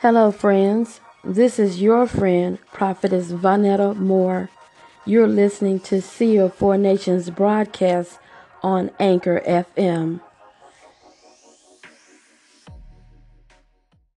Hello, friends. This is your friend, Prophetess Vanetta Moore. You're listening to Seal Four Nations broadcast on Anchor FM.